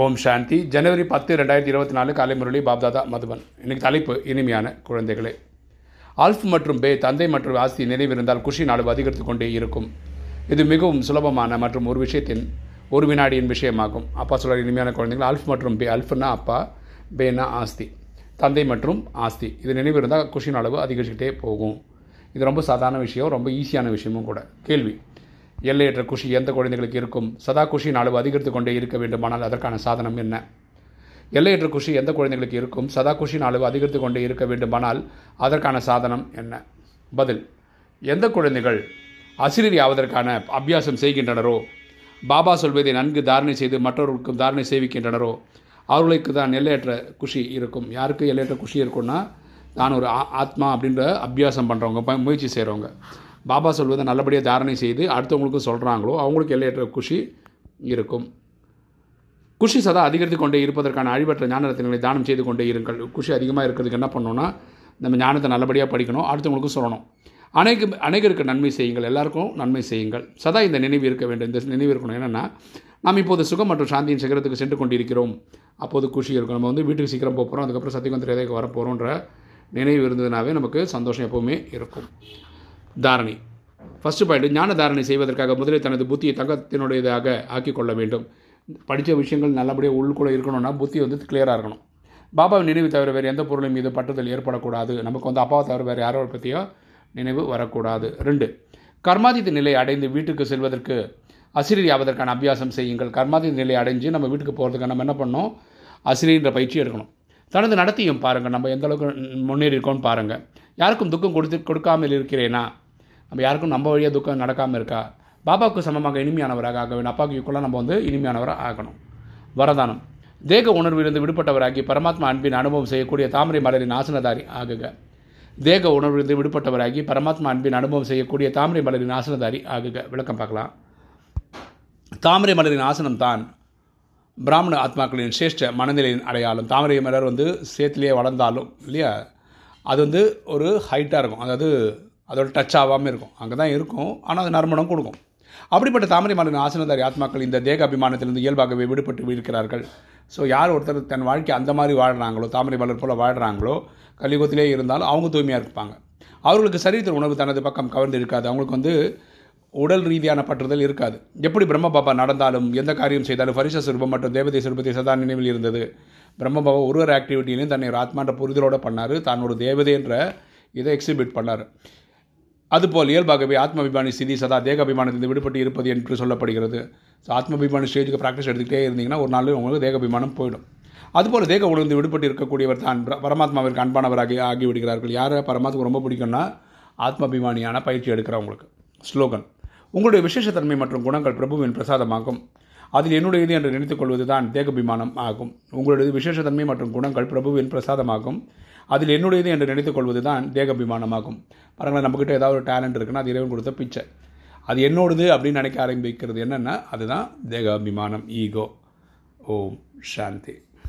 ஓம் சாந்தி. ஜனவரி பத்து ரெண்டாயிரத்தி இருபத்தி நாலு காலை முரளி பாப்தாதா மதுபன். இன்னைக்கு தலைப்பு இனிமையான குழந்தைகளே. ஆல்ஃப் மற்றும் பே தந்தை மற்றும் ஆஸ்தி நினைவிருந்தால் குஷி நாடு அதிகரித்து கொண்டே இருக்கும். இது மிகவும் சுலபமான மற்றும் ஒரு விஷயத்தின் ஒரு வினாடியின் விஷயமாகும். அப்பா சொல்கிற இனிமையான குழந்தைகள் ஆல்ஃப் மற்றும் பே அல்ஃப்னா அப்பா பேனா ஆஸ்தி. தந்தை மற்றும் ஆஸ்தி இது நினைவு இருந்தால் குஷின் அளவு அதிகரிச்சுக்கிட்டே போகும். இது ரொம்ப சாதாரண விஷயம் ரொம்ப ஈஸியான விஷயமும் கூட. கேள்வி எல்லையற்ற குஷி எந்த குழந்தைகளுக்கு இருக்கும்? சதா குஷியின் அளவு அதிகரித்து கொண்டே இருக்க வேண்டுமானால் அதற்கான சாதனம் என்ன? எல்லையற்ற குஷி எந்த குழந்தைகளுக்கு இருக்கும்? சதா குஷியின் அளவு அதிகரித்து கொண்டே இருக்க வேண்டுமானால் அதற்கான சாதனம் என்ன? பதில். எந்த குழந்தைகள் அசிரியர் ஆவதற்கான அபியாசம் செய்கின்றனரோ பாபா சொல்வதை நன்கு தாரணை செய்து மற்றவர்களுக்கும் தாரணை சேவிக்கின்றனரோ அவர்களுக்கு தான் எல்லையற்ற குஷி இருக்கும். யாருக்கு எல்லையற்ற குஷி இருக்கும்னா நான் ஒரு ஆ- ஆத்மா அப்படின்ற அபியாசம் பண்ணுறவங்க முயற்சி செய்கிறவங்க பாபா சொல்வதை நல்லபடியாக தாரணை செய்து அடுத்தவங்களுக்கும் சொல்கிறாங்களோ அவங்களுக்கு எல்லையற்ற குஷி இருக்கும். குஷி சதா அதிகரித்து கொண்டே இருப்பதற்கான அழிவற்ற ஞான ரத்தினங்களை தானம் செய்து கொண்டே இருங்கள். குஷி அதிகமாக இருக்கிறதுக்கு என்ன பண்ணணும்னா நம்ம ஞானத்தை நல்லபடியாக படிக்கணும் அடுத்தவங்களுக்கும் சொல்லணும். அனைக்கு அனைவருக்கு நன்மை செய்யுங்கள் எல்லாருக்கும் நன்மை செய்யுங்கள். சதா இந்த நினைவு இருக்க வேண்டும். இந்த நினைவு இருக்கணும். என்னென்னா நாம் இப்போது சுகம் மற்றும் சாந்தியின் சிகரத்துக்கு சென்று கொண்டிருக்கிறோம். அப்போது குஷி இருக்கும். நம்ம வந்து வீட்டுக்கு சீக்கிரம் போகிறோம் அதுக்கப்புறம் சத்தியகுந்த ரேதைக்கு வர போகிறோன்ற நினைவு இருந்ததுனாவே நமக்கு சந்தோஷம் எப்போவுமே இருக்கும். தாரணை. ஃபஸ்ட்டு பாயிண்ட் ஞான தாரணை செய்வதற்காக முதலில் தனது புத்தியை தங்கத்தினுடையதாக ஆக்கிக்கொள்ள வேண்டும். படித்த விஷயங்கள் நல்லபடியாக உள்ளுக்குள்ளே இருக்கணும்னா புத்தி வந்து கிளியராக இருக்கணும். பாபாவை நினைவு தவிர வேறு எந்த பொருளின் மீது பட்டுதல் ஏற்படக்கூடாது. நமக்கு வந்து அப்பாவை தவிர வேறு யாரோ பற்றியோ நினைவு வரக்கூடாது. ரெண்டு கர்மாதித்த நிலை அடைந்து வீட்டுக்கு செல்வதற்கு அசிரி ஆவதற்கான அபியாசம் செய்யுங்கள். கர்மாதித்த நிலை அடைஞ்சு நம்ம வீட்டுக்கு போகிறதுக்கு நம்ம என்ன பண்ணோம் அசிரின்ற பயிற்சி எடுக்கணும். தனது நடத்தியும் பாருங்கள் நம்ம எந்த அளவுக்கு முன்னேறி இருக்கோம்னு பாருங்கள் யாருக்கும் துக்கம் கொடுத்து கொடுக்காமல் இருக்கிறேனா? நம்ம யாருக்கும் நம்ம வழியாக துக்கம் நடக்காமல் இருக்கா? பாபாவுக்கு சமமாக இனிமையானவராக ஆக வேண்டும். அப்பாவுக்கு ஈக்குவலாக நம்ம வந்து இனிமையானவராக ஆகணும். வரதானம். தேக உணர்விலிருந்து விடுபட்டவராகி பரமாத்மா அன்பின் அனுபவம் செய்யக்கூடிய தாமரை மலரின் ஆசனதாரி ஆகுக. தேக உணர்விலிருந்து விடுபட்டவராகி பரமாத்மா அன்பின் அனுபவம் செய்யக்கூடிய தாமரை மலரின் ஆசனதாரி ஆகுக. விளக்கம் பார்க்கலாம். தாமரை மலரின் ஆசனம் தான் பிராமண ஆத்மாக்களின் சிரேஷ்ட மனநிலையின் அடையாளம். தாமரை மலர் வந்து சேத்திலேயே வளர்ந்தாலும் இல்லையா? அது வந்து ஒரு ஹைட்டாக இருக்கும். அதாவது அதோட டச் ஆகாமல் இருக்கும். அங்கே தான் இருக்கும். ஆனால் அது நறுமணம் கொடுக்கும். அப்படிப்பட்ட தாமரை மலரின் ஆசனதாரி ஆத்மாக்கள் இந்த தேக அபிமானத்திலிருந்து இயல்பாகவே விடுபட்டு இருக்கிறார்கள் ஸோ யார் ஒருத்தர் தன் வாழ்க்கை அந்த மாதிரி வாழ்கிறாங்களோ தாமரை மலர் போல் வாழ்கிறாங்களோ கலியுகத்திலே இருந்தாலும் அவங்க தூய்மையாக இருப்பாங்க. அவர்களுக்கு சரீரத்தின் உணவு தனது பக்கம் கவர்ந்து இருக்காது. அவங்களுக்கு வந்து உடல் ரீதியான பற்றுதல் இருக்காது. எப்படி பிரம்ம பாபா நடந்தாலும் எந்த காரியம் செய்தாலும் பரிச சுரூபம் மற்றும் தேவதை சுரூபத்தை சதா நினைவில் இருந்தது. பிரம்ம பாபா ஒரு ஒரு ஆக்டிவிட்டியிலையும் தன்னை ஒரு ஆத்மான்ற புரிதலோடு பண்ணார். தன்னோட தேவதை என்ற இதை எக்ஸிபிட் பண்ணார். அதுபோல் இயல்பாகவே ஆத்மாபிமானி ஸ்திதி சதா தேக அபிமானத்திலிருந்து விடுபட்டு இருப்பது என்று சொல்லப்படுகிறது. ஸோ ஆத்மாபிமான ஸ்டேஜுக்கு ப்ராக்டிஸ் எடுத்துக்கிட்டே இருந்தீங்கன்னா ஒரு நாள் உங்களுக்கு தேக அபிமானம் போயிடும். அதுபோல் தேக உணர்ந்து விடுபட்டு இருக்கக்கூடியவர் தான் பரமாத்மாவிற்கு அன்பானவராகி ஆகிவிடுகிறார்கள். யார் யாரை பரமாத்மாவுக்கு ரொம்ப பிடிக்கும்னா ஆத்மாபிமானியான பயிற்சி எடுக்கிறவங்களுக்கு. ஸ்லோகன். உங்களுடைய விசேஷத்தன்மை மற்றும் குணங்கள் பிரபுவின் பிரசாதமாகும். அதில் என்னுடையது என்று நினைத்துக் கொள்வது தான் தேகபிமானம் ஆகும். உங்களுடைய விசேஷத்தன்மை மற்றும் குணங்கள் பிரபுவின் பிரசாதமாகும். அதில் என்னுடையது என்று நினைத்துக் கொள்வது தான் தேகபிமானமாகும். பாருங்களேன் நம்மக்கிட்ட ஏதாவது ஒரு டேலண்ட் இருக்குன்னா அது இறைவன் கொடுத்த பிச்சை. அது என்னோடது அப்படின்னு நினைக்க ஆரம்பிக்கிறது என்னென்னா அதுதான் தேகாபிமானம் ஈகோ. ஓம் சாந்தி.